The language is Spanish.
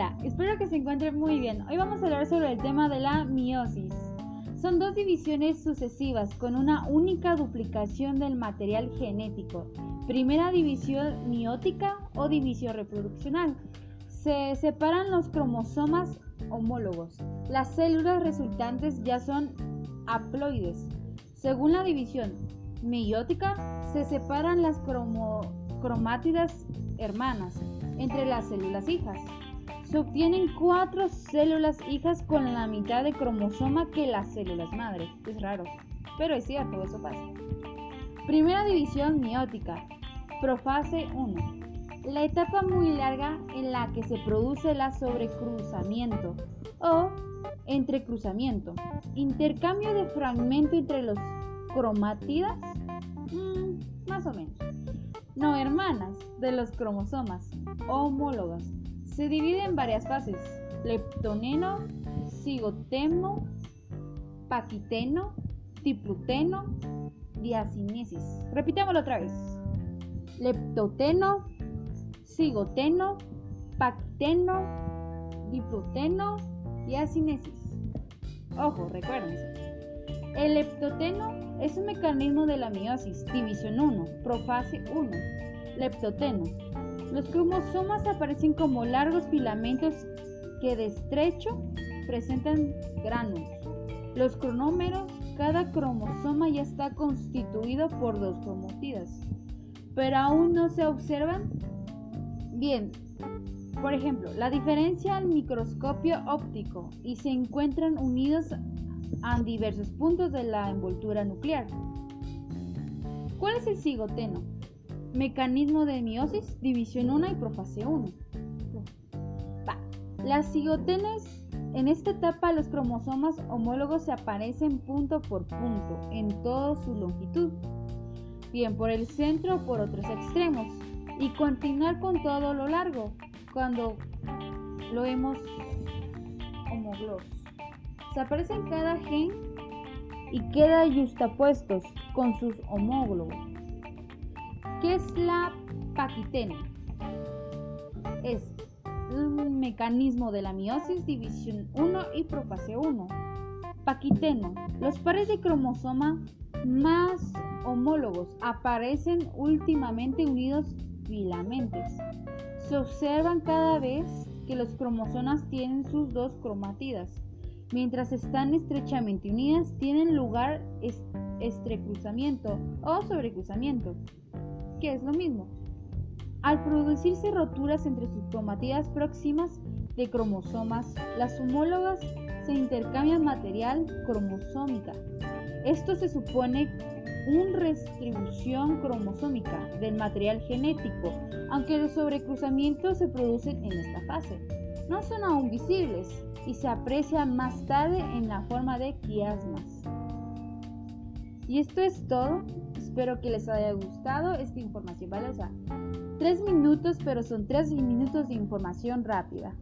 Hola, espero que se encuentren muy bien. Hoy vamos a hablar sobre el tema de la meiosis. Son dos divisiones sucesivas con una única duplicación del material genético. Primera división miótica o división reproduccional. Se separan los cromosomas homólogos. Las células resultantes ya son haploides. Según la división meiótica, se separan las cromátidas hermanas entre las células hijas. Se obtienen cuatro células hijas con la mitad de cromosoma que las células madre. Es raro, pero es cierto, eso pasa. Primera división miótica, profase 1. La etapa muy larga en la que se produce la sobrecruzamiento o entrecruzamiento. Intercambio de fragmento entre los cromátidas, mm, más o menos. No hermanas de los cromosomas homólogos se divide en varias fases: leptoneno, cigoteno, paquiteno, dipluteno, diacinesis. Repitámoslo otra vez: leptoteno, cigoteno, paquiteno, dipluteno, diacinesis. Ojo, recuérdense. El leptoteno es un mecanismo de la meiosis, división 1, profase 1. Leptoteno los cromosomas aparecen como largos filamentos que de estrecho presentan gránulos. Los cronómeros, cada cromosoma ya está constituido por dos cromátidas, pero aún no se observan. Bien, por ejemplo, la diferencia al microscopio óptico y se encuentran unidos a diversos puntos de la envoltura nuclear. ¿Cuál es el cigoteno? Mecanismo de meiosis, división 1 y profase 1. Las cigotenes, en esta etapa los cromosomas homólogos se aparecen punto por punto en toda su longitud, bien por el centro o por otros extremos, y continuar con todo lo largo cuando lo hemos homólogos. Se aparecen cada gen y queda justapuestos con sus homólogos. ¿Qué es la paquitena? Es un mecanismo de la meiosis, división 1 y profase 1. Paquiteno. Los pares de cromosoma más homólogos aparecen últimamente unidos filamentos. Se observan cada vez que los cromosomas tienen sus dos cromatidas. Mientras están estrechamente unidas, tienen lugar estrecruzamiento o sobrecruzamiento que es lo mismo. Al producirse roturas entre sus cromatidas próximas de cromosomas, las homólogas se intercambian material cromosómica. Esto se supone una redistribución cromosómica del material genético, aunque los sobrecruzamientos se producen en esta fase. No son aún visibles y se aprecian más tarde en la forma de quiasmas. Y esto es todo. Espero que les haya gustado esta información valiosa. Tres minutos, pero son tres minutos de información rápida.